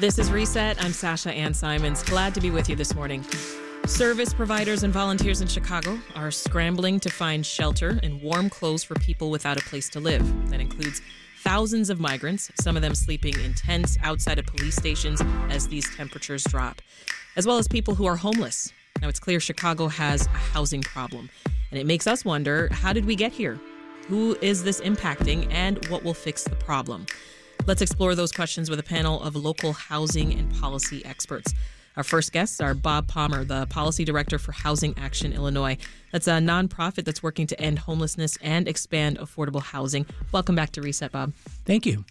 This is Reset. I'm Sasha Ann Simons. Glad to be with you this morning. Service providers and volunteers in Chicago are scrambling to find shelter and warm clothes for people without a place to live. That includes thousands of migrants, some of them sleeping in tents outside of police stations as these temperatures drop, as well as people who are homeless. Now, it's clear Chicago has a housing problem, and it makes us wonder how did we get here? Who is this impacting, and what will fix the problem? Let's explore those questions with a panel of local housing and policy experts. Our first guests are Bob Palmer, the Policy Director for Housing Action Illinois. That's a nonprofit that's working to end homelessness and expand affordable housing. Welcome back to Reset, Bob. Thank you.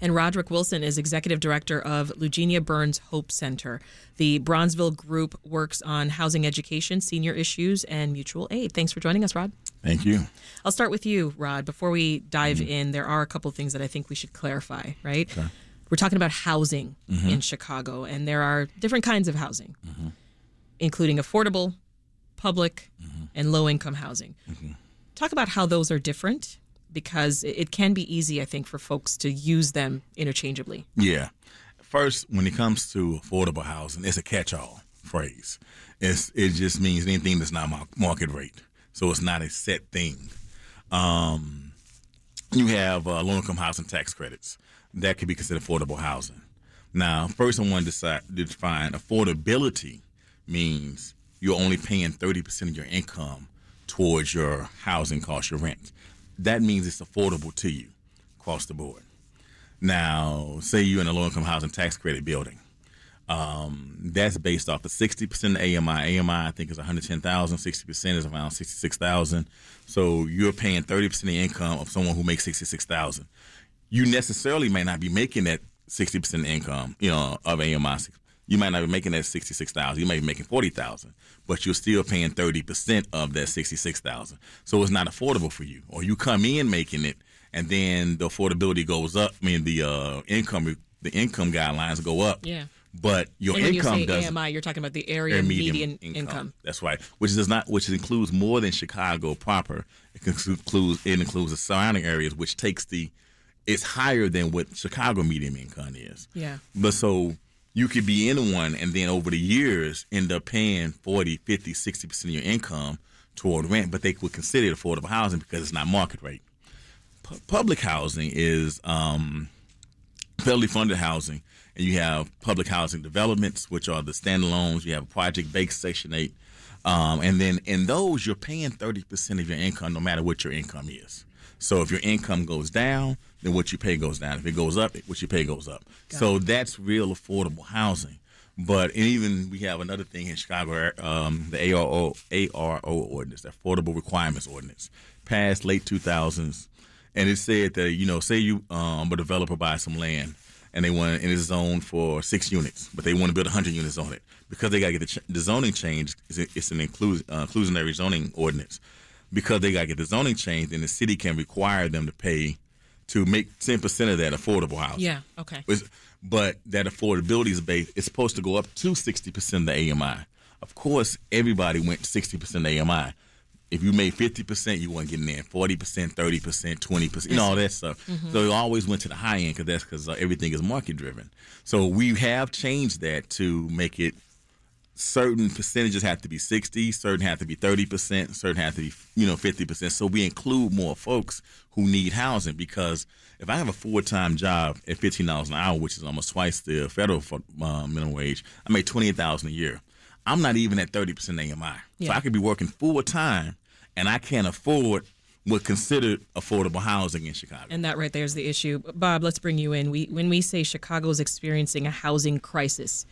And Roderick Wilson is Executive Director of Lugenia Burns Hope Center. The Bronzeville Group works on housing education, senior issues, and mutual aid. Thanks for joining us, Rod. Thank you. I'll start with you, Rod. Before we dive mm-hmm. in, there are a couple of things that I think we should clarify, right? Okay. We're talking about housing mm-hmm. in Chicago, and there are different kinds of housing, mm-hmm. including affordable, public, mm-hmm. and low income housing. Mm-hmm. Talk about how those are different because it can be easy, I think, for folks to use them interchangeably. Yeah. First, when it comes to affordable housing, it's a catch all phrase. It's, it just means anything that's not market rate so it's not a set thing. Um, you have uh, low income housing tax credits that could be considered affordable housing. Now, first, I want to define affordability means you're only paying 30% of your income towards your housing cost, your rent. That means it's affordable to you across the board. Now, say you're in a low income housing tax credit building um, that's based off of 60% AMI. AMI, I think, is 110,000. 60% is around 66,000. So you're paying 30% of the income of someone who makes 66,000. You necessarily may not be making that 60% income, you know, of AMI. You might not be making that 66,000. You may be making 40,000, but you're still paying 30% of that 66,000. So it's not affordable for you. Or you come in making it and then the affordability goes up. I mean, the uh, income the income guidelines go up. Yeah but your and income you does AMI. You're talking about the area median, median income. income. That's right, which does not, which includes more than Chicago proper. It includes it includes the surrounding areas, which takes the it's higher than what Chicago median income is. Yeah, but so you could be in one and then over the years end up paying 40, 50, 60 percent of your income toward rent, but they would consider it affordable housing because it's not market rate. P- public housing is um, federally funded housing you have public housing developments, which are the standalones. You have project based Section 8. Um, and then in those, you're paying 30% of your income no matter what your income is. So if your income goes down, then what you pay goes down. If it goes up, what you pay goes up. Got so it. that's real affordable housing. But even we have another thing in Chicago, um, the ARO, ARO ordinance, the Affordable Requirements Ordinance, passed late 2000s. And it said that, you know, say you um, a developer buys some land and they want in it's zone for six units, but they want to build 100 units on it because they got to get the, ch- the, zoning changed. It's, it's an inclu- uh, inclusionary zoning ordinance. Because they got to get the zoning changed, then the city can require them to pay to make 10% of that affordable housing. Yeah, okay. But that affordability is based, it's supposed to go up to 60% of the AMI. Of course, everybody went 60% AMI if you made 50%, you weren't getting there. 40%, 30%, 20%, you know, all that stuff. Mm-hmm. So it always went to the high end because that's because uh, everything is market driven. So we have changed that to make it certain percentages have to be 60, certain have to be 30%, certain have to be, you know, 50%. So we include more folks who need housing because if I have a full time job at $15 an hour, which is almost twice the federal uh, minimum wage, I make 28000 a year. I'm not even at 30% AMI. Yeah. So I could be working full time and I can't afford what considered affordable housing in Chicago. And that right there is the issue. Bob, let's bring you in. We when we say Chicago is experiencing a housing crisis,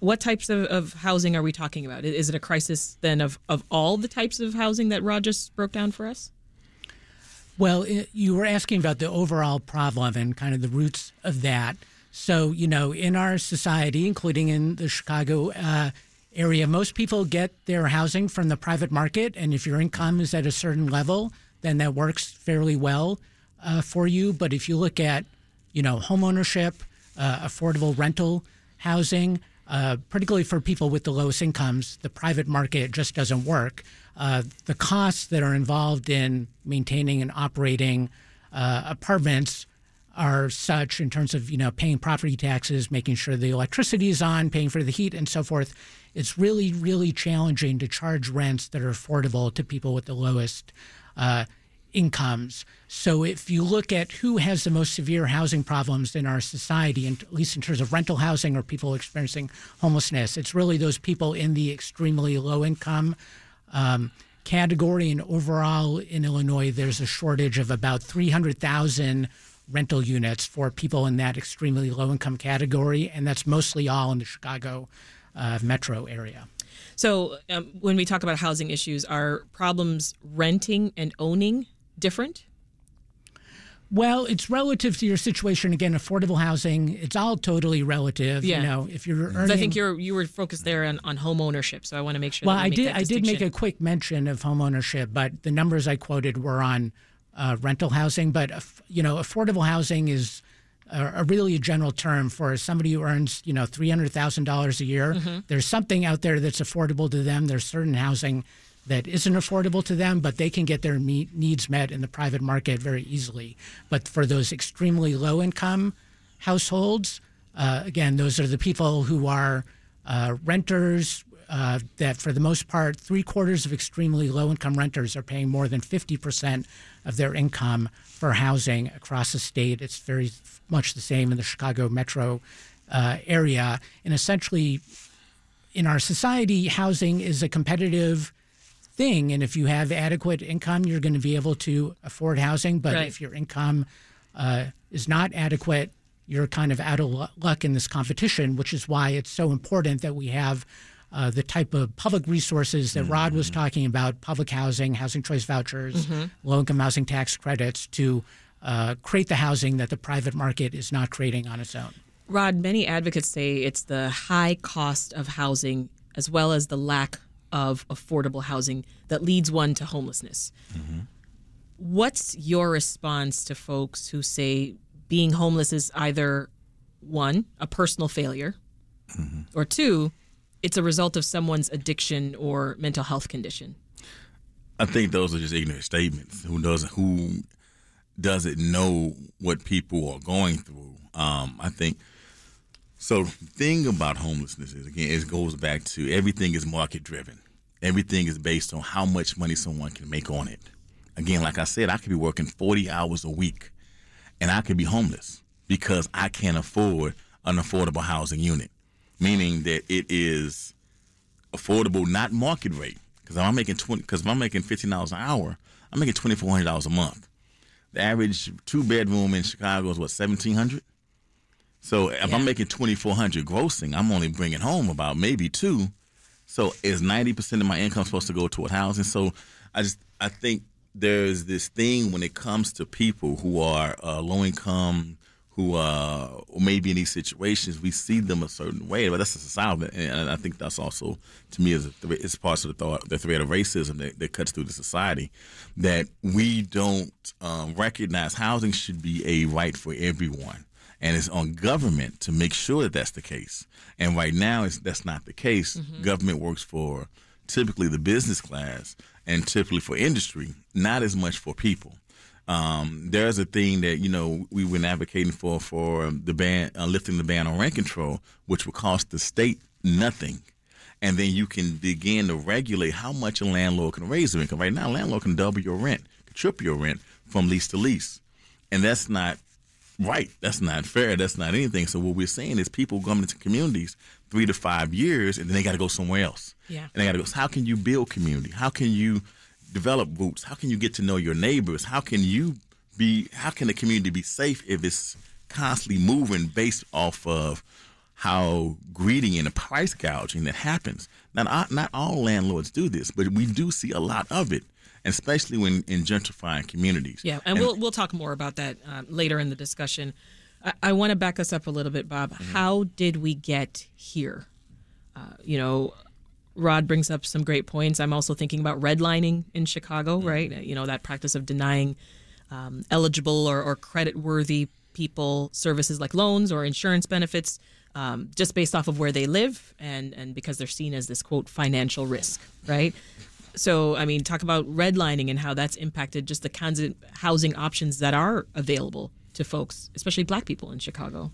what types of, of housing are we talking about? Is it a crisis then of, of all the types of housing that Rod just broke down for us? Well, it, you were asking about the overall problem and kind of the roots of that. So, you know, in our society, including in the Chicago uh, area. Most people get their housing from the private market, and if your income is at a certain level, then that works fairly well uh, for you. But if you look at, you know, homeownership, uh, affordable rental housing, uh, particularly for people with the lowest incomes, the private market just doesn't work. Uh, the costs that are involved in maintaining and operating uh, apartments are such in terms of you know paying property taxes, making sure the electricity is on, paying for the heat, and so forth. It's really really challenging to charge rents that are affordable to people with the lowest uh, incomes. So if you look at who has the most severe housing problems in our society, and at least in terms of rental housing or people experiencing homelessness, it's really those people in the extremely low income um, category. And overall in Illinois, there's a shortage of about 300,000 rental units for people in that extremely low income category, and that's mostly all in the Chicago uh, metro area. So, um, when we talk about housing issues, are problems renting and owning different? Well, it's relative to your situation. Again, affordable housing, it's all totally relative. Yeah. You know, if you're earning. I think you're you were focused there on, on home ownership, so I want to make sure. Well, we I make did. I did make a quick mention of home ownership, but the numbers I quoted were on uh, rental housing. But aff- you know, affordable housing is a, a really a general term for somebody who earns you know three hundred thousand dollars a year. Mm-hmm. There's something out there that's affordable to them. There's certain housing that isn't affordable to them, but they can get their me- needs met in the private market very easily. But for those extremely low income households, uh, again, those are the people who are uh, renters. Uh, that for the most part, three quarters of extremely low income renters are paying more than 50% of their income for housing across the state. It's very much the same in the Chicago metro uh, area. And essentially, in our society, housing is a competitive thing. And if you have adequate income, you're going to be able to afford housing. But Right. if your income uh, is not adequate, you're kind of out of luck in this competition, which is why it's so important that we have uh, the type of public resources that Rod was talking about public housing, housing choice vouchers, low income housing tax credits to uh, create the housing that the private market is not creating on its own. Rod, many advocates say it's the high cost of housing as well as the lack of affordable housing that leads one to homelessness. What's your response to folks who say being homeless is either one, a personal failure, or two, it's a result of someone's addiction or mental health condition? I think those are just ignorant statements. Who doesn't who doesn't know what people are going through? Um, I think so. Thing about homelessness is again, it goes back to everything is market driven. Everything is based on how much money someone can make on it. Again, like I said, I could be working forty hours a week, and I could be homeless because I can't afford an affordable housing unit. Meaning that it is affordable, not market rate. Because I'm making twenty. Because if I'm making fifteen dollars an hour, I'm making twenty four hundred dollars a month. The average two bedroom in Chicago is what seventeen hundred. So if Yeah. I'm making twenty four hundred grossing, I'm only bringing home about maybe two. So is ninety percent of my income supposed to go toward housing? So I just I think there's this thing when it comes to people who are uh, low income, who uh, maybe in these situations we see them a certain way, but that's a society, and I think that's also to me is a th- it's part of the thought, the thread of racism that, that cuts through the society that we don't um, recognize housing should be a right for everyone and it's on government to make sure that that's the case. And right now, it's, that's not the case. Government works for typically the business class and typically for industry, not as much for people. Um, there's a thing that you know we've been advocating for for the ban, uh, lifting the ban on rent control, which would cost the state nothing, and then you can begin to regulate how much a landlord can raise their income. Right now, a landlord can double your rent, can triple your rent from lease to lease, and that's not right. That's not fair. That's not anything. So what we're saying is people come into communities three to five years, and then they got to go somewhere else. Yeah. And they got to go. So how can you build community? How can you develop roots? How can you get to know your neighbors? How can you be? How can the community be safe if it's constantly moving based off of how greedy and the price gouging that happens? Not not all landlords do this, but we do see a lot of it, especially when in gentrifying communities. Yeah, and, we'll we'll talk more about that um, later in the discussion. I, I want to back us up a little bit, Bob. How did we get here? Uh, you know, Rod brings up some great points. I'm also thinking about redlining in Chicago, right? You know, that practice of denying um, eligible or, or credit worthy people services like loans or insurance benefits um, just based off of where they live and and because they're seen as this quote financial risk, right? So, I mean, talk about redlining and how that's impacted just the kinds of housing options that are available to folks, especially black people in Chicago.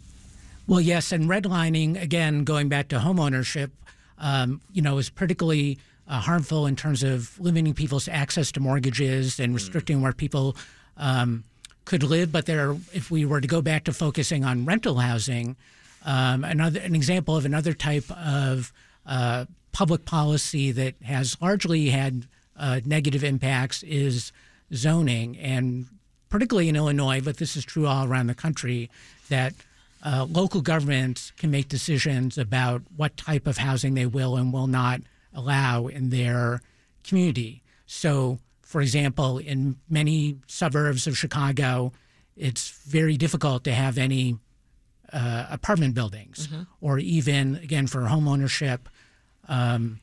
Well, yes, and redlining, again, going back to homeownership, um, you know, is particularly uh, harmful in terms of limiting people's access to mortgages and restricting where people um, could live. But there, if we were to go back to focusing on rental housing, um, another an example of another type of uh, public policy that has largely had uh, negative impacts is zoning, and particularly in Illinois, but this is true all around the country, that uh, local governments can make decisions about what type of housing they will and will not allow in their community. So, for example, in many suburbs of Chicago, it's very difficult to have any uh, apartment buildings, mm-hmm. or even, again, for homeownership, um,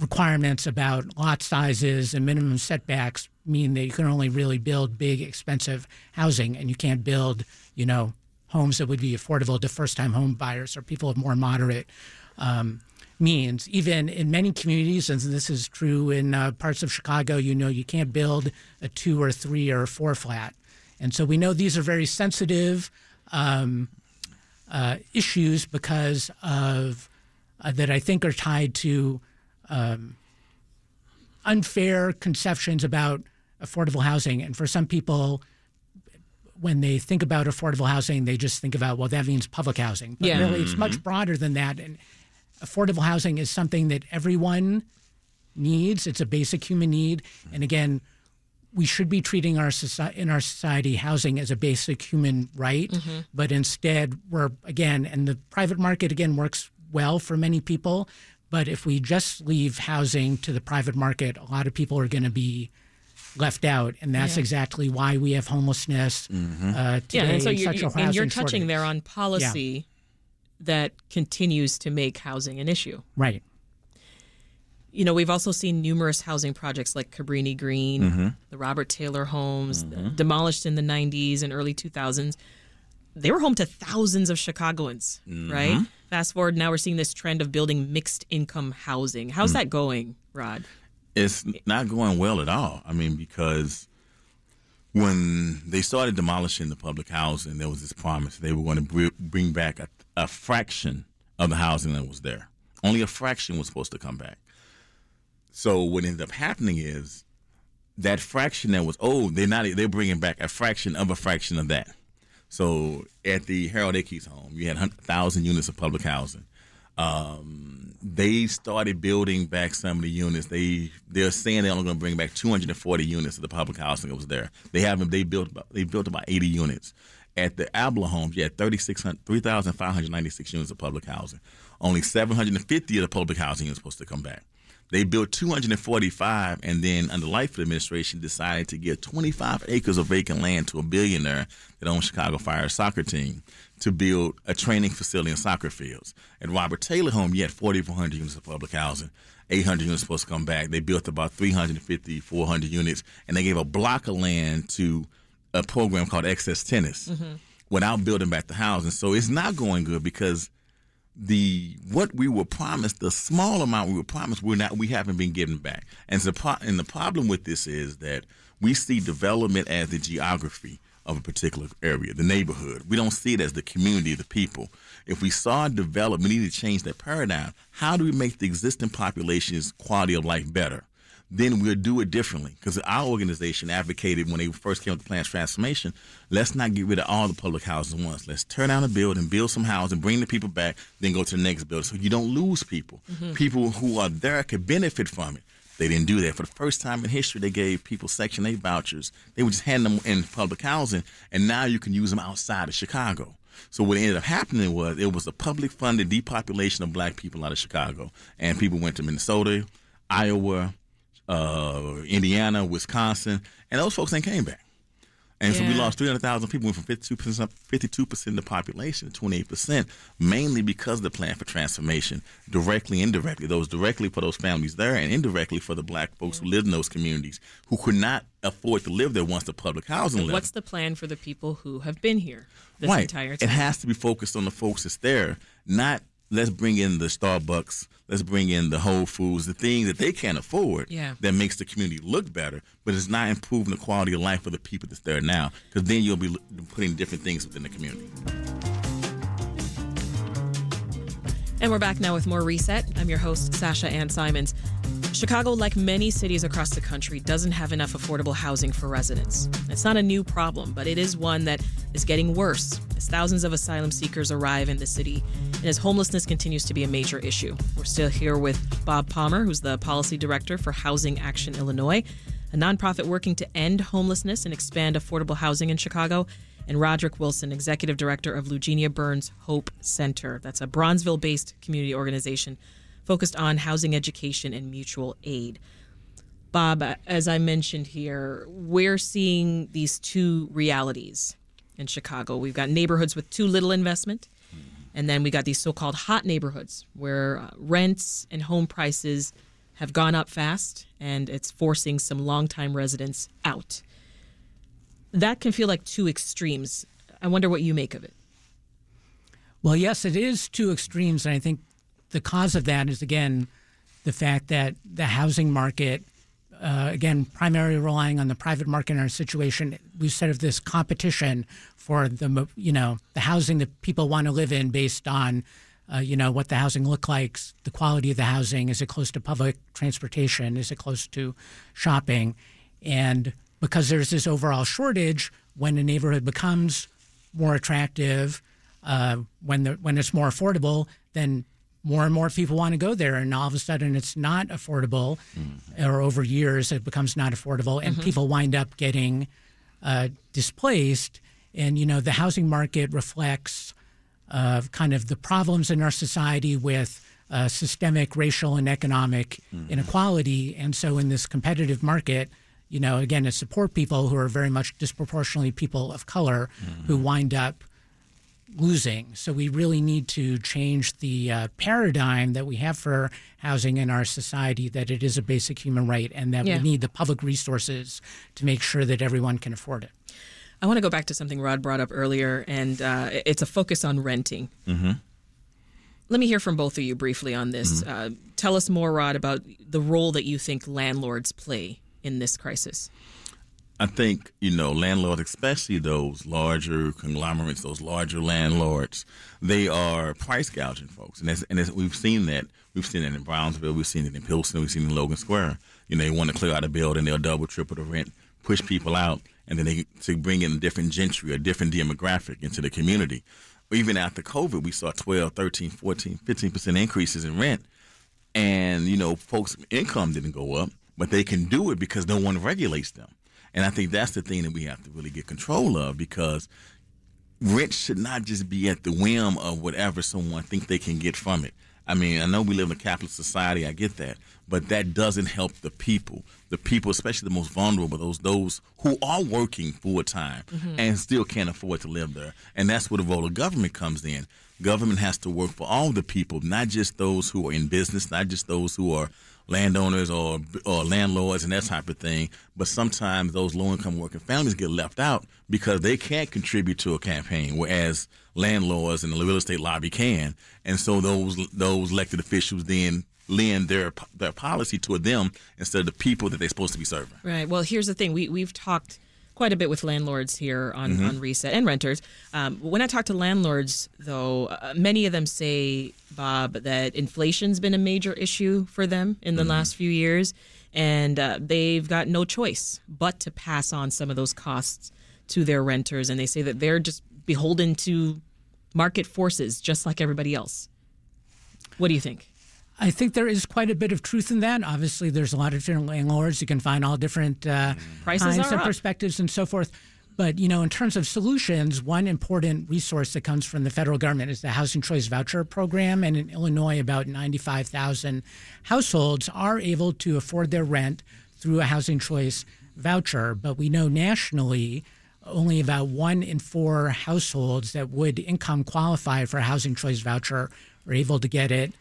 requirements about lot sizes and minimum setbacks mean that you can only really build big, expensive housing, and you can't build, you know, homes that would be affordable to first-time home buyers or people of more moderate um, means. Even in many communities, and this is true in uh, parts of Chicago, you know, you can't build a two or three or four flat, and so we know these are very sensitive um, uh, issues because of uh, that I think are tied to um, unfair conceptions about affordable housing. And for some people, when they think about affordable housing, they just think about, well, that means public housing. But yeah. really, it's much mm-hmm. broader than that. And affordable housing is something that everyone needs. It's a basic human need. And again, we should be treating our society in our society housing as a basic human right, mm-hmm. but instead we're again, and the private market again works well for many people. But if we just leave housing to the private market, a lot of people are going to be left out, and that's yeah. exactly why we have homelessness mm-hmm. uh, today. Yeah, and so you're, you're and you're touching shortage. there on policy yeah. that continues to make housing an issue. Right. You know, we've also seen numerous housing projects like Cabrini Green, mm-hmm. the Robert Taylor homes, mm-hmm. demolished in the 90s and early 2000s. They were home to thousands of Chicagoans, mm-hmm. right? Fast forward, now we're seeing this trend of building mixed income housing. How's mm. that going, Rod? It's not going well at all. I mean, because when they started demolishing the public housing, there was this promise they were going to bring back a, a fraction of the housing that was there. Only a fraction was supposed to come back. So what ended up happening is that fraction that was old, they're not they're bringing back a fraction of a fraction of that. So at the Harold Ickes home, you had 100,000 units of public housing. Um, they started building back some of the units. They they're saying they're only going to bring back 240 units of the public housing that was there. They haven't. They built they built about 80 units. At the Abla homes, you had 3,596 units of public housing. Only 750 of the public housing is supposed to come back. They built 245, and then under Lightfoot administration decided to give 25 acres of vacant land to a billionaire that owns Chicago Fire soccer team to build a training facility and soccer fields. At Robert Taylor Home, you had 4,400 units of public housing. 800 units supposed to come back. They built about 350, 400 units, and they gave a block of land to a program called XS Tennis mm-hmm. without building back the housing. So it's not going good because – the what we were promised, the small amount we were promised, we're not we haven't been given back. And the and the problem with this is that we see development as the geography of a particular area, the neighborhood. We don't see it as the community, the people. If we saw development, we need to change that paradigm. How do we make the existing population's quality of life better? Then we'll do it differently. Because our organization advocated when they first came up with the plans transformation, let's not get rid of all the public houses at once. Let's tear down a building, build some housing, bring the people back, then go to the next building. So you don't lose people. Mm-hmm. People who are there could benefit from it. They didn't do that. For the first time in history, they gave people Section 8 vouchers. They would just hand them in public housing, and now you can use them outside of Chicago. So what ended up happening was it was a public funded depopulation of black people out of Chicago. And people went to Minnesota, Iowa, uh, Indiana, Wisconsin, and those folks ain't came back. And so we lost 300,000 people went from 52%, 52% of the population to 28%, mainly because of the plan for transformation, directly, indirectly. Those directly for those families there and indirectly for the black folks who live in those communities who could not afford to live there once the public housing left. What's the plan for the people who have been here this right. entire time? It has to be focused on the folks that's there, not let's bring in the Starbucks, let's bring in the Whole Foods, the things that they can't afford Yeah. that makes the community look better, but it's not improving the quality of life for the people that's there now, because then you'll be putting different things within the community. And we're back now with more Reset. I'm your host, Sasha Ann Simons. Chicago, like many cities across the country, doesn't have enough affordable housing for residents. It's not a new problem, but it is one that is getting worse as thousands of asylum seekers arrive in the city and as homelessness continues to be a major issue. We're still here with Bob Palmer, who's the policy director for Housing Action Illinois, a nonprofit working to end homelessness and expand affordable housing in Chicago, and Roderick Wilson, executive director of Lugenia Burns Hope Center. That's a Bronzeville based community organization focused on housing education and mutual aid. Bob, as I mentioned here, we're seeing these two realities in Chicago. We've got neighborhoods with too little investment, and then we got these so called hot neighborhoods where uh, rents and home prices have gone up fast, and it's forcing some longtime residents out. That can feel like two extremes. I wonder what you make of it. Well, yes, it is two extremes, and I think the cause of that is again the fact that the housing market, uh, again, primarily relying on the private market in our situation, we said of this competition for the you know the housing that people want to live in based on. Uh, you know what the housing look like, the quality of the housing. Is it close to public transportation? Is it close to shopping? And because there's this overall shortage, when a neighborhood becomes more attractive, uh, when the, when it's more affordable, then more and more people want to go there, and all of a sudden it's not affordable, or over years it becomes not affordable, and people wind up getting uh, displaced. And you know the housing market reflects uh, kind of the problems in our society with uh, systemic racial and economic inequality, and so in this competitive market. You know, again, it's support people who are very much disproportionately people of color who wind up losing. So we really need to change the uh, paradigm that we have for housing in our society that it is a basic human right and that Yeah. we need the public resources to make sure that everyone can afford it. I want to go back to something Rod brought up earlier, and uh, it's a focus on renting. Mm-hmm. Let me hear from both of you briefly on this. Uh, tell us more, Rod, about the role that you think landlords play in this crisis. I think you know landlords, especially those larger conglomerates, those larger landlords, they are price gouging folks, and, and we've seen that. We've seen it in Bronzeville, we've seen it in Pilsen, we've seen it in Logan Square. You know, they want to clear out a building, they'll double, triple the rent, push people out, and then they to bring in a different gentry, a different demographic into the community. Even after COVID, we saw 12, 13, 14, 15 percent increases in rent, and you know, folks' income didn't go up, but they can do it because no one regulates them. And I think that's the thing that we have to really get control of because rent should not just be at the whim of whatever someone thinks they can get from it. I mean, I know we live in a capitalist society, I get that, but that doesn't help the people. The people, especially the most vulnerable, those those who are working full time mm-hmm. and still can't afford to live there. And that's where the role of government comes in. Government has to work for all the people, not just those who are in business, not just those who are landowners or or landlords and that type of thing. But sometimes those low income working families get left out because they can't contribute to a campaign, whereas landlords and the real estate lobby can. And so those those elected officials then lend their their policy to them instead of the people that they're supposed to be serving. Right. Well, here's the thing. We we've talked quite a bit with landlords here on, on Reset and renters. Um, when I talk to landlords, though, uh, many of them say, Bob, that inflation's been a major issue for them in the last few years, and uh, they've got no choice but to pass on some of those costs to their renters, and they say that they're just beholden to market forces, just like everybody else. What do you think? I think there is quite a bit of truth in that. Obviously, there's a lot of different landlords. You can find all different uh, Prices kinds and up. perspectives and so forth. But you know, in terms of solutions, one important resource that comes from the federal government is the Housing Choice Voucher Program. And in Illinois, about 95,000 households are able to afford their rent through a Housing Choice voucher. But we know nationally, only about one in four households that would income qualify for a housing choice voucher are able to get it.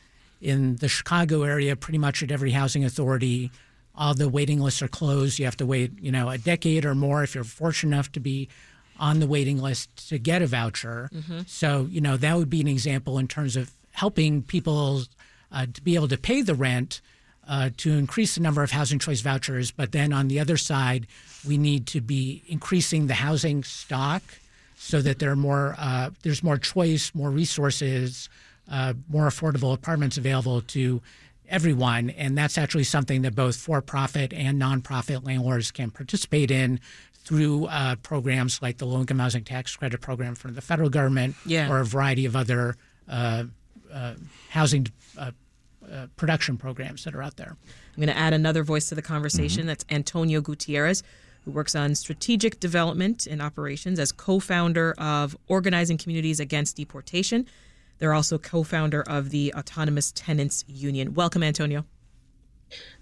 In the Chicago area, pretty much at every housing authority, all the waiting lists are closed. You have to wait, you know, a decade or more if you're fortunate enough to be on the waiting list to get a voucher. Mm-hmm. So, you know, that would be an example in terms of helping people uh, to be able to pay the rent uh, to increase the number of housing choice vouchers. But then on the other side, we need to be increasing the housing stock so that there are more, uh, there's more choice, more resources, uh, more affordable apartments available to everyone. And that's actually something that both for profit and nonprofit landlords can participate in through uh, programs like the low income housing tax credit program from the federal government yeah. or a variety of other uh, uh, housing uh, uh, production programs that are out there. I'm going to add another voice to the conversation. Mm-hmm. That's Antonio Gutierrez, who works on strategic development and operations as co founder of Organizing Communities Against Deportation. They're also co founder of the Autonomous Tenants Union. Welcome, Antonio.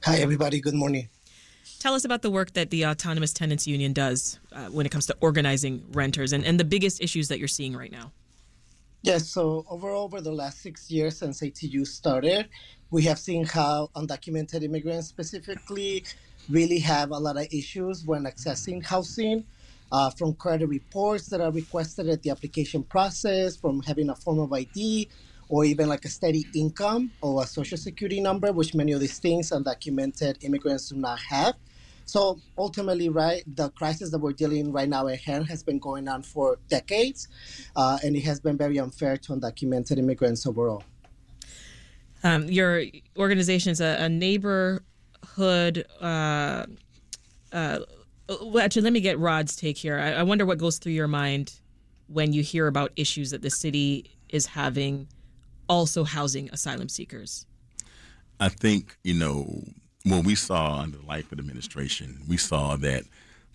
Hi, everybody. Good morning. Tell us about the work that the Autonomous Tenants Union does uh, when it comes to organizing renters and, and the biggest issues that you're seeing right now. Yes, so overall, over the last six years since ATU started, we have seen how undocumented immigrants specifically really have a lot of issues when accessing housing. Uh, from credit reports that are requested at the application process, from having a form of ID, or even like a steady income or a social security number, which many of these things undocumented immigrants do not have. So ultimately, right, the crisis that we're dealing right now at hand has been going on for decades, uh, and it has been very unfair to undocumented immigrants overall. Um, your organization is a, a neighborhood. Uh, uh, well, actually, let me get Rod's take here. I, I wonder what goes through your mind when you hear about issues that the city is having, also housing asylum seekers. I think you know what we saw under the Lightfoot administration, we saw that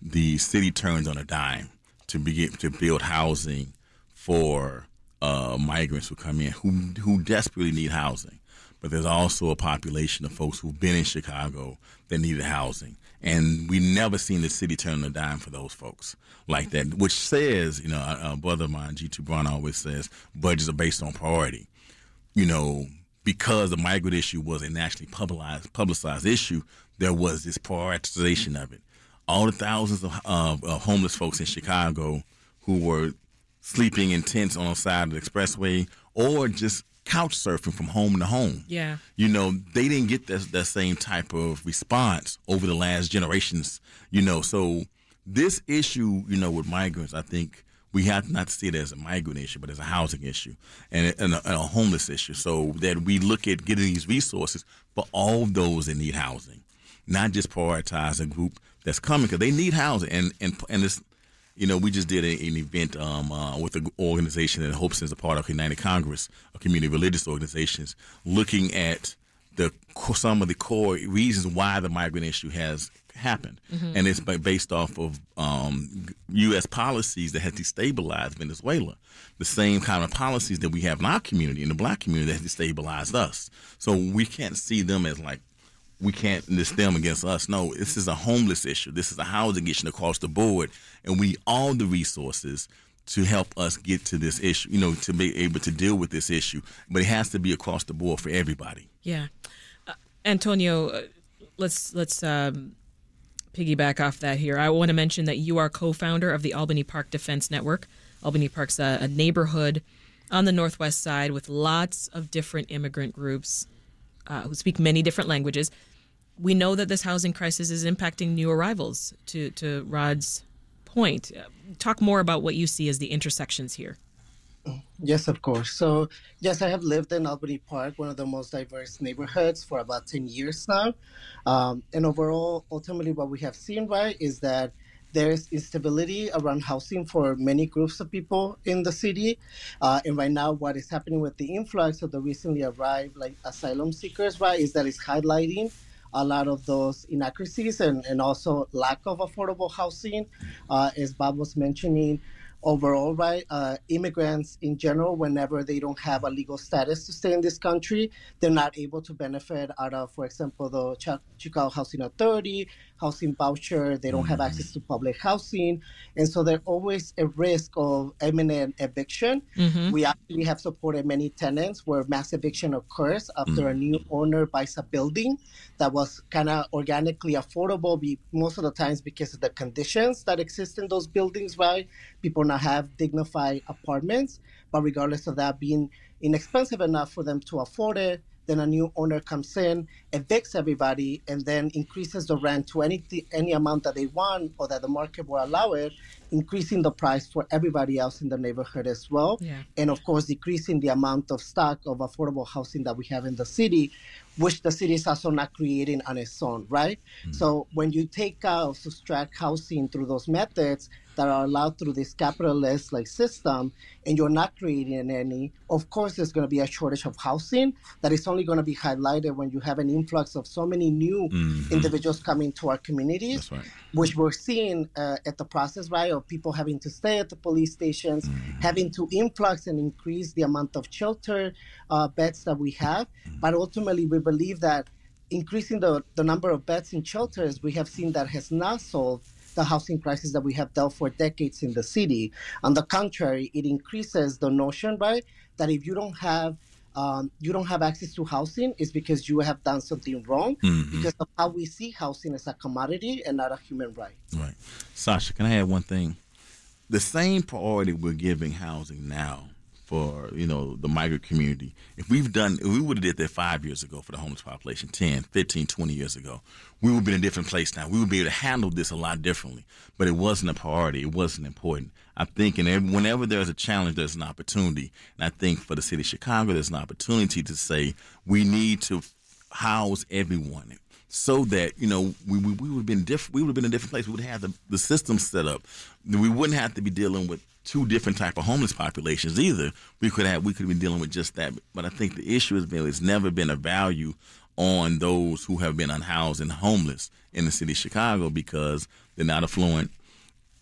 the city turned on a dime to begin to build housing for uh, migrants who come in who who desperately need housing. But there's also a population of folks who've been in Chicago that needed housing, and we never seen the city turn a dime for those folks like that. Which says, you know, a, a brother of mine, Jitu Brown, always says budgets are based on priority. You know, because the migrant issue was a nationally publicized, publicized issue, there was this prioritization of it. All the thousands of, of homeless folks in Chicago who were sleeping in tents on the side of the expressway or just couch surfing from home to home. Yeah. You know, they didn't get that, that same type of response over the last generations, you know. So this issue, you know, with migrants, I think we have not to see it as a migrant issue, but as a housing issue and a, and a, and a homeless issue. So that we look at getting these resources for all those that need housing, not just prioritize a group that's coming because they need housing. And and and this, you know, we just did a, an event um, uh, with an organization that hopes is a part of United Congress, a community religious organizations, looking at the some of the core reasons why the migrant issue has happened, mm-hmm. and it's based off of um, U.S. policies that has destabilized Venezuela. The same kind of policies that we have in our community, in the black community, that has destabilized us. So we can't see them as like we can't this them against us. No, this is a homeless issue. This is a housing issue across the board, and we all the resources to help us get to this issue. You know, to be able to deal with this issue, but it has to be across the board for everybody. Yeah, uh, Antonio, uh, let's let's um, piggyback off that here. I want to mention that you are co founder of the Albany Park Defense Network. Albany Park's a, a, neighborhood on the Northwest side with lots of different immigrant groups uh, who speak many different languages. We know that this housing crisis is impacting new arrivals, to, to Rod's point. Talk more about what you see as the intersections here. Yes, of course. So, yes, I have lived in Albany Park, one of the most diverse neighborhoods, for about 10 years now. Um, and overall, ultimately, what we have seen, right, is that there's instability around housing for many groups of people in the city. Uh, and right now, what is happening with the influx of the recently arrived like asylum seekers, right, is that it's highlighting a lot of those inaccuracies and, and also lack of affordable housing. Uh, as Bob was mentioning, overall, right? Uh, immigrants in general, whenever they don't have a legal status to stay in this country, they're not able to benefit out of, for example, the Ch- Chicago Housing Authority, housing voucher. They don't have access to mm-hmm. public housing. And so they're always at risk of imminent eviction. Mm-hmm. We actually have supported many tenants where mass eviction occurs after a mm. new owner buys a building that was kind of organically affordable be, most of the times because of the conditions that exist in those buildings, right? People now have dignified apartments, but regardless of that being inexpensive enough for them to afford it, then a new owner comes in, evicts everybody, and then increases the rent to any any amount that they want or that the market will allow it, increasing the price for everybody else in the neighborhood as well. Yeah. And of course, decreasing the amount of stock of affordable housing that we have in the city, which the city is also not creating on its own, right? Mm. So when you take out, subtract housing through those methods that are allowed through this capitalist like system, and you're not creating any, of course there's going to be a shortage of housing that is only going to be highlighted when you have an influx of so many new individuals coming to our communities, right. which we're seeing uh, at the process, right, of people having to stay at the police stations, having to influx and increase the amount of shelter uh, beds that we have. But ultimately, we believe that increasing the, the number of beds in shelters, we have seen that has not solved the housing crisis that we have dealt for decades in the city. On the contrary, it increases the notion, right, that if you don't have um, you don't have access to housing is because you have done something wrong because of how we see housing as a commodity and not a human right. Right. Sasha, can I add one thing? The same priority we're giving housing now for, you know, the migrant community. If we've done, if we would have did that five years ago for the homeless population, 10, 15, 20 years ago, we would be in a different place now. We would be able to handle this a lot differently. But it wasn't a priority. It wasn't important. I think and whenever there's a challenge, there's an opportunity. And I think for the city of Chicago, there's an opportunity to say we need to house everyone so that you know we, we, we would have been different. We would have been in a different place. We would have the, the system set up. We wouldn't have to be dealing with two different type of homeless populations either. We could have we could been dealing with just that. But I think the issue has been it's never been a value on those who have been unhoused and homeless in the city of Chicago because they're not affluent.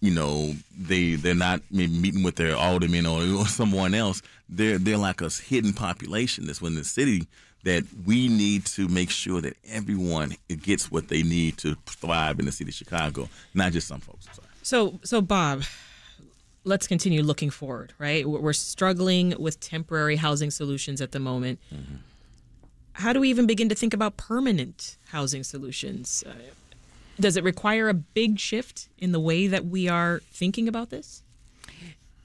You know, they they're not maybe meeting with their alderman or, or someone else. They're they're like a hidden population that's within the city that we need to make sure that everyone gets what they need to thrive in the city of Chicago, not just some folks. So, so Bob, let's continue looking forward. Right, we're struggling with temporary housing solutions at the moment. How do we even begin to think about permanent housing solutions? Uh, does it require a big shift in the way that we are thinking about this?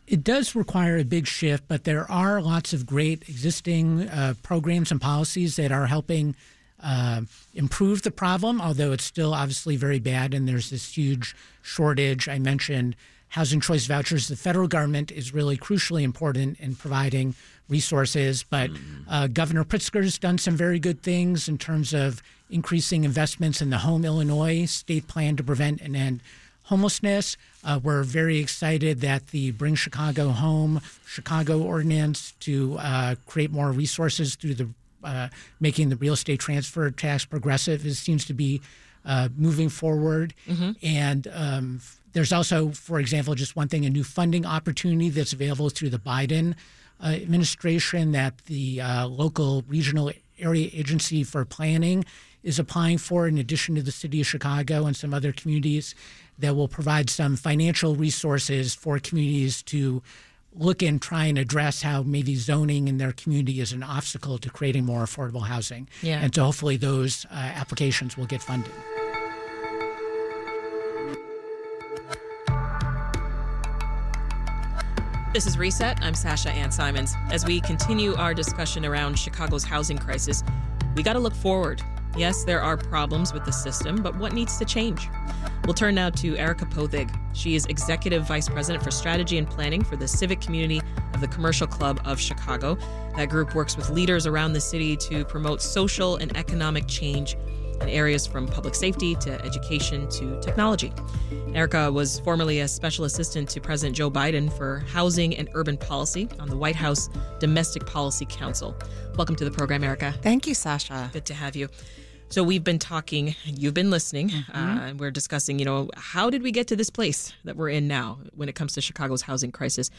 It does require a big shift, but there are lots of great existing uh, programs and policies that are helping uh, improve the problem, although it's still obviously very bad and there's this huge shortage. I mentioned housing choice vouchers. The federal government is really crucially important in providing resources, but uh, Governor Pritzker's done some very good things in terms of increasing investments in the Home Illinois state plan to prevent and end homelessness. Uh, we're very excited that the Bring Chicago Home Chicago ordinance to uh, create more resources through the uh, making the real estate transfer tax progressive is, seems to be uh, moving forward. And um, there's also, for example, just one thing, a new funding opportunity that's available through the Biden uh, administration that the uh, local regional area agency for planning is applying for, in addition to the city of Chicago and some other communities, that will provide some financial resources for communities to look and try and address how maybe zoning in their community is an obstacle to creating more affordable housing. Yeah. And so hopefully those uh, applications will get funded. This is Reset. I'm Sasha Ann Simons. As we continue our discussion around Chicago's housing crisis, we got to look forward. Yes, there are problems with the system, but what needs to change? We'll turn now to Erika Poethig. She is Executive Vice President for Strategy and Planning for the Civic Committee of the Commercial Club of Chicago. That group works with leaders around the city to promote social and economic change in areas from public safety to education to technology. Erika was formerly a special assistant to President Joe Biden for housing and urban policy on the White House Domestic Policy Council. Welcome to the program, Erika. Thank you, Sasha. Good to have you. So we've been talking, you've been listening, uh, and we're discussing, you know, how did we get to this place that we're in now when it comes to Chicago's housing crisis?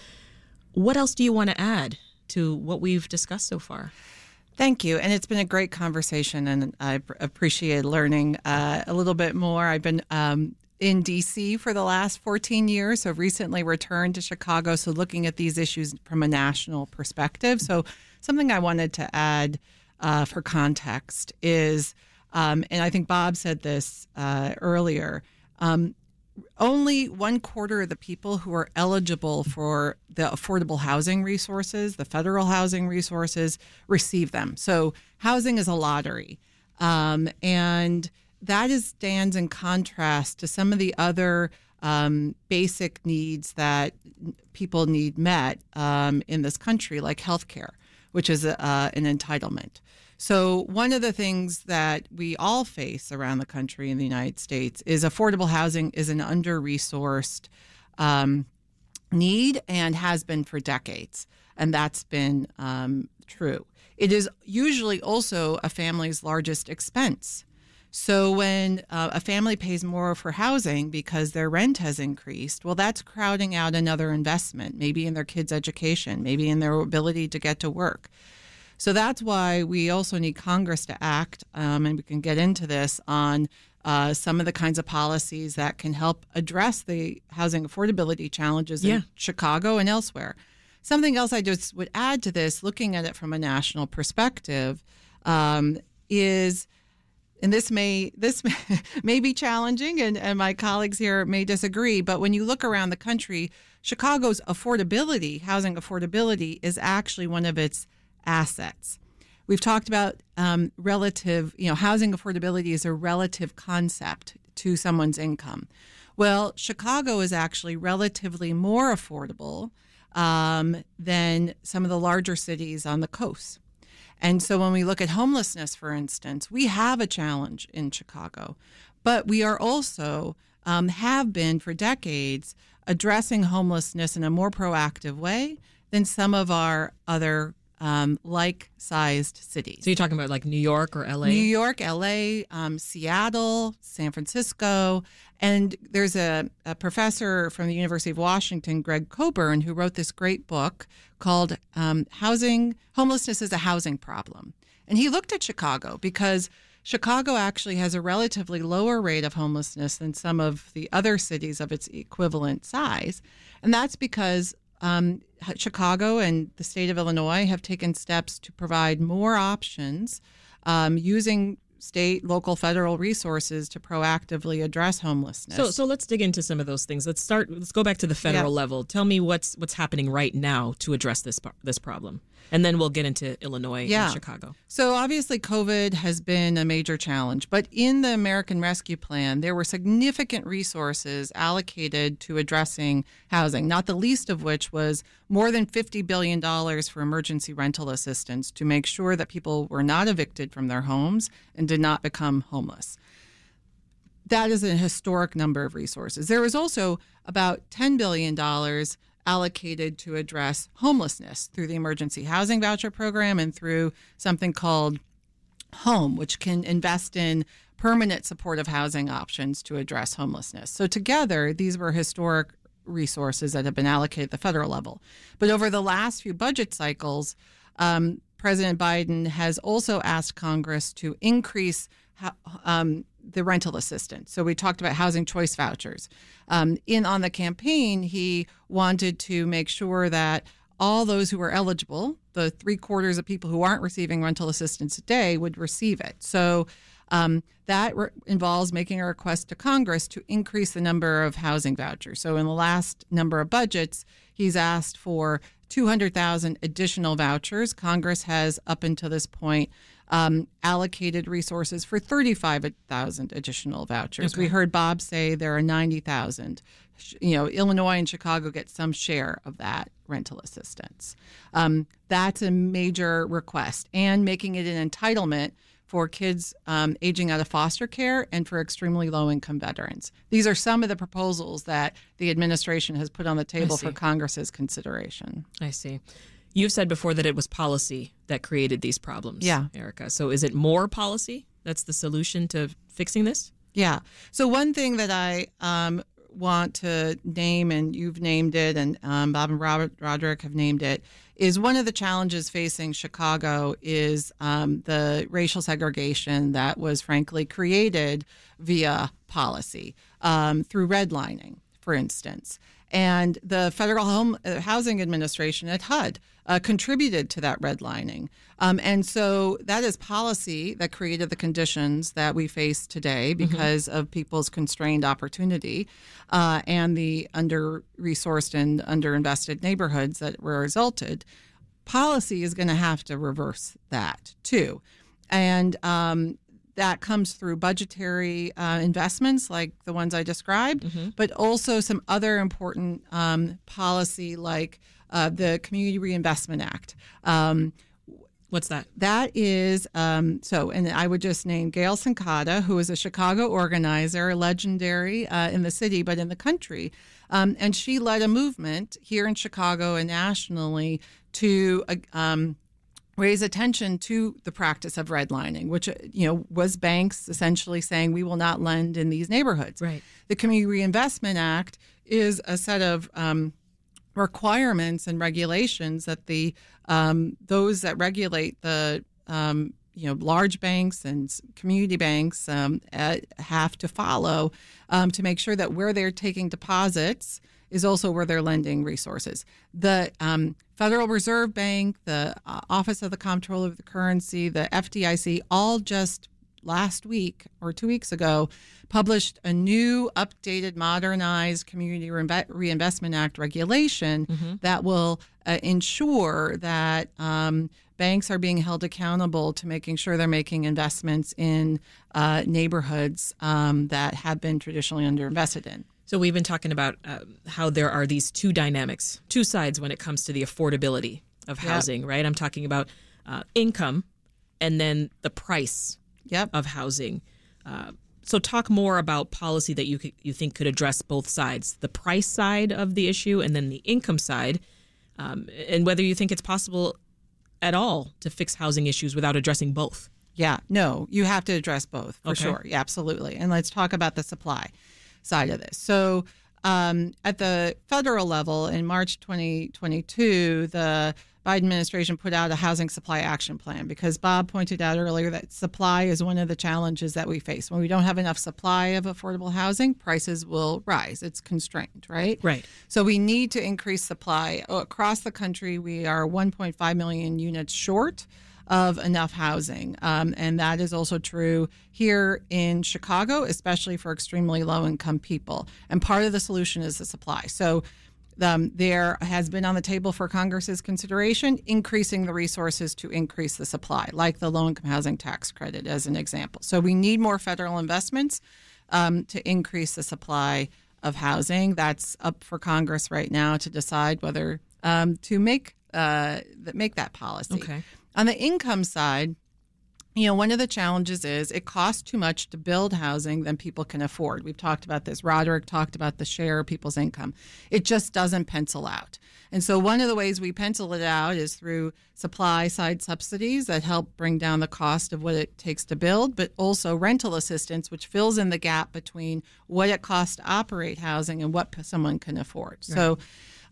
What else do you want to add to what we've discussed so far? Thank you. And it's been a great conversation, and I appreciate learning uh, a little bit more. I've been um, in DC for the last 14 years, so recently returned to Chicago. So, looking at these issues from a national perspective. So, something I wanted to add uh, for context is, um, and I think Bob said this uh, earlier. Um, only one quarter of the people who are eligible for the affordable housing resources, the federal housing resources, receive them. So housing is a lottery. Um, and that is, stands in contrast to some of the other um, basic needs that people need met um, in this country, like healthcare, which is a, uh, an entitlement. So, one of the things that we all face around the country in the United States is affordable housing is an under resourced um, need and has been for decades. And that's been um, true. It is usually also a family's largest expense. So, when uh, a family pays more for housing because their rent has increased, well, that's crowding out another investment, maybe in their kids' education, maybe in their ability to get to work. So that's why we also need Congress to act, um, and we can get into this on uh, some of the kinds of policies that can help address the housing affordability challenges Yeah. in Chicago and elsewhere. Something else I just would add to this, looking at it from a national perspective, um, is and this may this may be challenging and, and my colleagues here may disagree but when you look around the country chicago's affordability housing affordability is actually one of its assets. We've talked about um, relative you know housing affordability is a relative concept to someone's income. Well chicago is actually relatively more affordable um, than some of the larger cities on the coast. And so when we look at homelessness, for instance, we have a challenge in Chicago, but we are also um, have been for decades addressing homelessness in a more proactive way than some of our other um, like-sized cities. So you're talking about like New York or LA? New York, LA, um, Seattle, San Francisco. And there's a, a, professor from the University of Washington, Gregg Colburn, who wrote this great book called um, Housing Homelessness is a Housing Problem. And he looked at Chicago because Chicago actually has a relatively lower rate of homelessness than some of the other cities of its equivalent size. And that's because um, Chicago and the state of Illinois have taken steps to provide more options um, using state, local, federal resources to proactively address homelessness. So, so let's dig into some of those things. Let's start. Let's go back to the federal Yeah. level. Tell me what's what's happening right now to address this this problem, and then we'll get into Illinois Yeah. and Chicago. So obviously, COVID has been a major challenge, but in the American Rescue Plan, there were significant resources allocated to addressing housing, not the least of which was more than $50 billion for emergency rental assistance to make sure that people were not evicted from their homes and did not become homeless. That is a historic number of resources. There was also about $10 billion allocated to address homelessness through the emergency housing voucher program and through something called home, which can invest in permanent supportive housing options to address homelessness. So, together, these were historic resources that have been allocated at the federal level. But over the last few budget cycles, um, President Biden has also asked Congress to increase um, the rental assistance. So we talked about housing choice vouchers. Um, in on the campaign, he wanted to make sure that all those who are eligible, the three quarters of people who aren't receiving rental assistance today, would receive it. So um, that re- involves making a request to Congress to increase the number of housing vouchers. So in the last number of budgets, he's asked for 200,000 additional vouchers. Congress has, up until this point, um, allocated resources for 35,000 additional vouchers. We heard Bob say there are 90,000. You know, Illinois and Chicago get some share of that rental assistance. Um, that's a major request, and making it an entitlement for kids um, aging out of foster care and for extremely low income veterans. These are some of the proposals that the administration has put on the table for. Congress's consideration. I see. You've said before that it was policy that created these problems. Yeah. Erika. So is it more policy that's the solution to fixing this? Yeah. So one thing that I um, want to name, and you've named it, and um, Bob and Robert Roderick have named it, is one of the challenges facing Chicago is um, the racial segregation that was frankly created via policy um, through redlining, for instance. And the Federal Home uh, Housing Administration at HUD uh, contributed to that redlining. Um, and so that is policy that created the conditions that we face today because mm-hmm. of people's constrained opportunity uh, and the under resourced and underinvested neighborhoods that were resulted. Policy is going to have to reverse that too. And um, that comes through budgetary uh, investments like the ones I described, mm-hmm. but also some other important um, policy like uh, the Community Reinvestment Act. Um, What's that? That is um, so, and I would just name Gail Cincotta, who is a Chicago organizer, legendary uh, in the city, but in the country. Um, and she led a movement here in Chicago and nationally to uh, um, raise attention to the practice of redlining, which uh, you know was banks essentially saying we will not lend in these neighborhoods. Right. The Community Reinvestment Act is a set of um, requirements and regulations that the um, those that regulate the um, you know large banks and community banks um, have to follow um, to make sure that where they're taking deposits is also where they're lending resources. The um, Federal Reserve Bank, the uh, Office of the Comptroller of the Currency, the FDIC, all just last week or two weeks ago published a new, updated, modernized Community Reinvestment Act regulation mm-hmm. that will uh, ensure that um, banks are being held accountable to making sure they're making investments in uh, neighborhoods um, that have been traditionally underinvested in. So we've been talking about uh, how there are these two dynamics, two sides when it comes to the affordability of housing, yep. right? I'm talking about uh, income and then the price yep. of housing. Uh, so talk more about policy that you could, you think could address both sides, the price side of the issue and then the income side, um, and whether you think it's possible at all to fix housing issues without addressing both. Yeah, no, you have to address both for okay. sure. Yeah, absolutely. And let's talk about the supply side of this. So um, at the federal level in March 2022, the Biden administration put out a housing supply action plan because Bob pointed out earlier that supply is one of the challenges that we face. When we don't have enough supply of affordable housing, prices will rise. It's constrained, right? Right. So we need to increase supply. Across the country, we are 1.5 million units short of enough housing. Um, and that is also true here in Chicago, especially for extremely low income people. And part of the solution is the supply. So um, there has been on the table for Congress's consideration increasing the resources to increase the supply, like the low income housing tax credit, as an example. So we need more federal investments um, to increase the supply of housing. That's up for Congress right now to decide whether um, to make uh, make that policy. Okay. On the income side, you know, one of the challenges is it costs too much to build housing than people can afford. We've talked about this. Roderick talked about the share of people's income. It just doesn't pencil out. And so, one of the ways we pencil it out is through supply side subsidies that help bring down the cost of what it takes to build, but also rental assistance, which fills in the gap between what it costs to operate housing and what someone can afford. Right. So,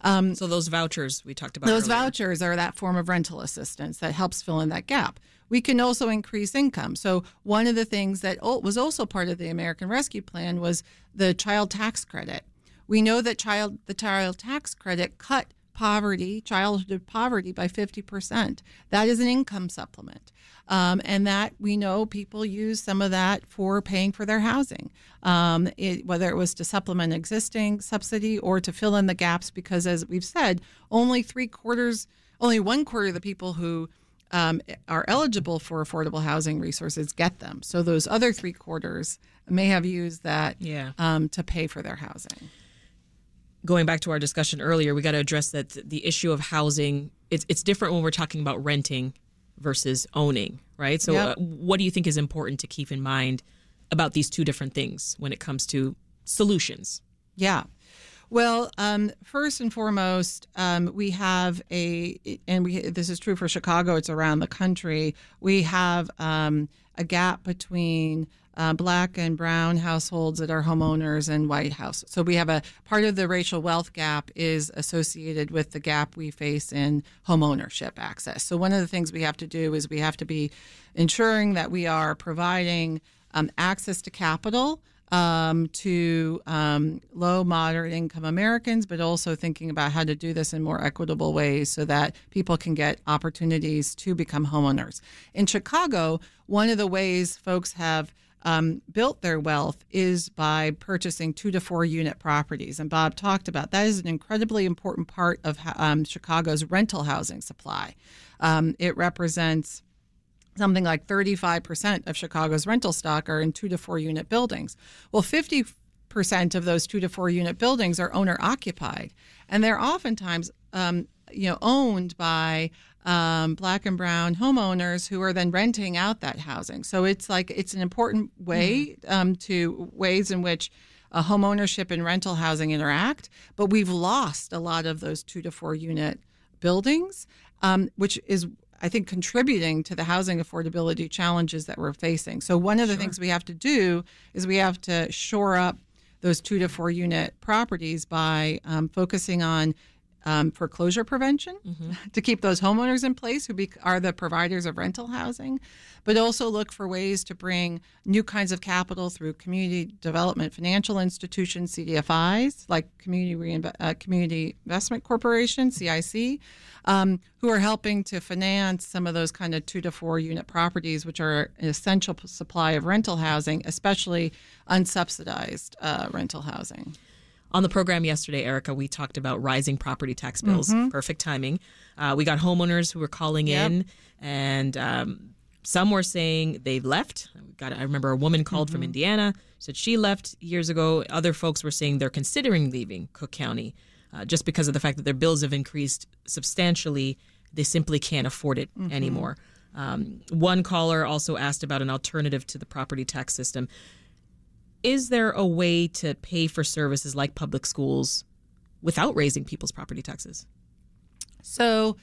um, so those vouchers we talked about. Those earlier. vouchers are that form of rental assistance that helps fill in that gap. We can also increase income. So one of the things that was also part of the American Rescue Plan was the child tax credit. We know that child the child tax credit cut poverty, childhood poverty, by 50%. That is an income supplement. Um, and that we know people use some of that for paying for their housing, um, it, whether it was to supplement existing subsidy or to fill in the gaps, because as we've said, only three quarters, only one quarter of the people who um, are eligible for affordable housing resources get them. So those other three quarters may have used that yeah. um, to pay for their housing. Going back to our discussion earlier, we got to address that the issue of housing. It's it's different when we're talking about renting versus owning, right? So, yep. uh, what do you think is important to keep in mind about these two different things when it comes to solutions? Yeah. Well, um, first and foremost, um, we have a, and we this is true for Chicago. It's around the country. We have um, a gap between uh, black and brown households that are homeowners and white house. So we have a part of the racial wealth gap is associated with the gap we face in homeownership access. So one of the things we have to do is we have to be ensuring that we are providing um, access to capital um, to um, low, moderate income Americans, but also thinking about how to do this in more equitable ways so that people can get opportunities to become homeowners. In Chicago, one of the ways folks have um, built their wealth is by purchasing two to four unit properties. And Bob talked about that is an incredibly important part of um, Chicago's rental housing supply. Um, it represents something like 35% of Chicago's rental stock are in two to four unit buildings. Well, 50% of those two to four unit buildings are owner occupied, and they're oftentimes um, you know owned by um, black and brown homeowners who are then renting out that housing. So it's like it's an important way mm-hmm. um, to ways in which uh, home ownership and rental housing interact. But we've lost a lot of those two to four unit buildings, um, which is I think, contributing to the housing affordability challenges that we're facing. So, one of the sure. things we have to do is we have to shore up those two to four unit properties by um, focusing on um, foreclosure prevention mm-hmm. to keep those homeowners in place who be, are the providers of rental housing, but also look for ways to bring new kinds of capital through community development financial institutions, CDFIs, like Community, Reinve- uh, community Investment Corporation, CIC, um, who are helping to finance some of those kind of two to four unit properties, which are an essential supply of rental housing, especially unsubsidized uh, rental housing. On the program yesterday, Erika, we talked about rising property tax bills. Mm-hmm. Perfect timing. Uh, we got homeowners who were calling yep. in, and um, some were saying they've left. Got, I remember a woman called mm-hmm. from Indiana said she left years ago. Other folks were saying they're considering leaving Cook County uh, just because of the fact that their bills have increased substantially. They simply can't afford it mm-hmm. anymore. Um, one caller also asked about an alternative to the property tax system is there a way to pay for services like public schools without raising people's property taxes? So,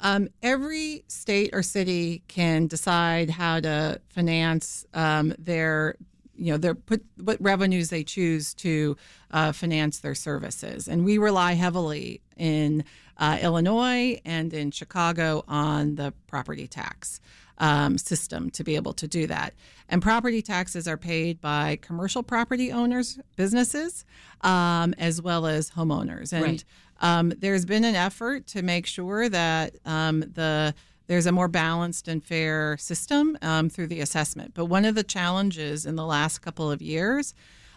um, every state or city can decide how to finance um, their you know their put what revenues they choose to uh, finance their services and we rely heavily in uh, illinois and in chicago on the property tax um, system to be able to do that. And property taxes are paid by commercial property owners, businesses, um, as well as homeowners. And right. um, there's been an effort to make sure that um, the there's a more balanced and fair system um, through the assessment. But one of the challenges in the last couple of years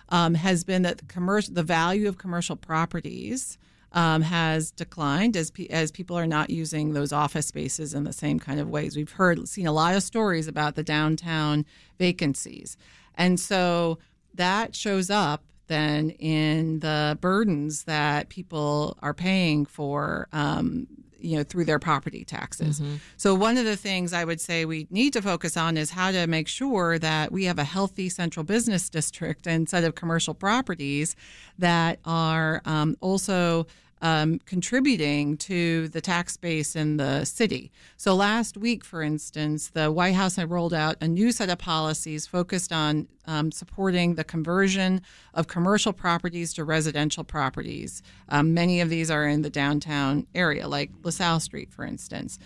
um, has been that the commercial, the value of commercial properties um, has declined as pe- as people are not using those office spaces in the same kind of ways. We've heard seen a lot of stories about the downtown vacancies, and so that shows up then in the burdens that people are paying for um, you know through their property taxes. Mm-hmm. So one of the things I would say we need to focus on is how to make sure that we have a healthy central business district instead of commercial properties that are um, also um, contributing to the tax base in the city. So last week, for instance, the White House had rolled out a new set of policies focused on um, supporting the conversion of commercial properties to residential properties. Um, many of these are in the downtown area, like LaSalle Street, for instance,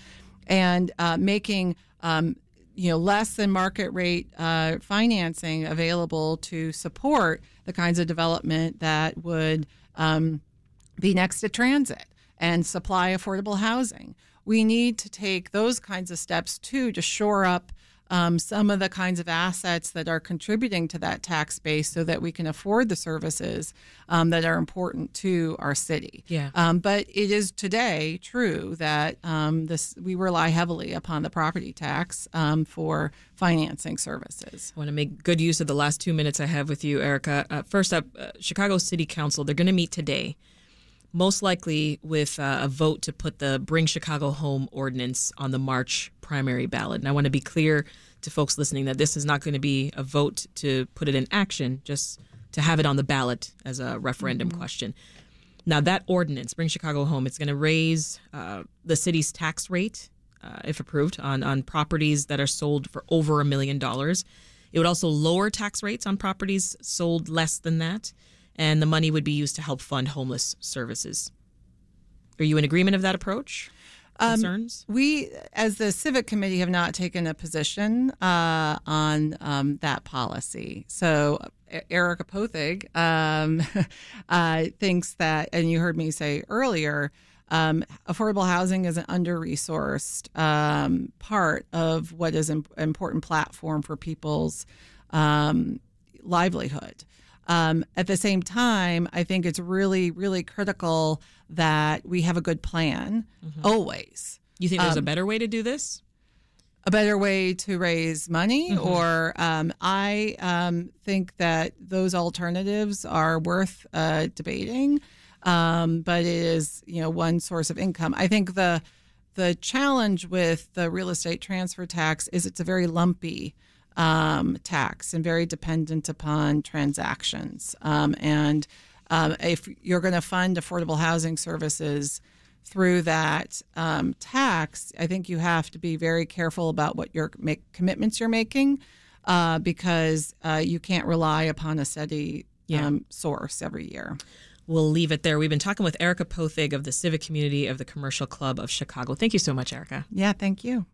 and uh, making um, you know less than market rate uh, financing available to support the kinds of development that would um, be next to transit and supply affordable housing. We need to take those kinds of steps too to shore up um, some of the kinds of assets that are contributing to that tax base so that we can afford the services um, that are important to our city. Yeah. Um, but it is today true that um, this we rely heavily upon the property tax um, for financing services. I want to make good use of the last two minutes I have with you, Erika. Uh, first up, uh, Chicago City Council, they're going to meet today most likely with uh, a vote to put the Bring Chicago Home ordinance on the March primary ballot. And I want to be clear to folks listening that this is not going to be a vote to put it in action, just to have it on the ballot as a referendum mm-hmm. question. Now, that ordinance, Bring Chicago Home, it's going to raise uh, the city's tax rate, uh, if approved, on, on properties that are sold for over a million dollars. It would also lower tax rates on properties sold less than that, and the money would be used to help fund homeless services. Are you in agreement of that approach? Concerns? We, as the civic committee, have not taken a position uh, on um, that policy. So Erika Poethig um, uh, thinks that, and you heard me say earlier, um, affordable housing is an under-resourced um, part of what is an important platform for people's um, livelihood. Um, at the same time, I think it's really, really critical that we have a good plan always. You think there's a better way to do this? A better way to raise money, or um, I um, think that those alternatives are worth uh, debating. Um, but it is, you know, one source of income. I think the the challenge with the real estate transfer tax is it's a very lumpy um, tax and very dependent upon transactions. Um, and um, if you're going to fund affordable housing services through that um, tax, I think you have to be very careful about what your make, commitments you're making uh, because uh, you can't rely upon a steady Yeah. um, source every year. We'll leave it there. We've been talking with Erika Poethig of the Civic Committee of the Commercial Club of Chicago. Thank you so much, Erika. Yeah, thank you.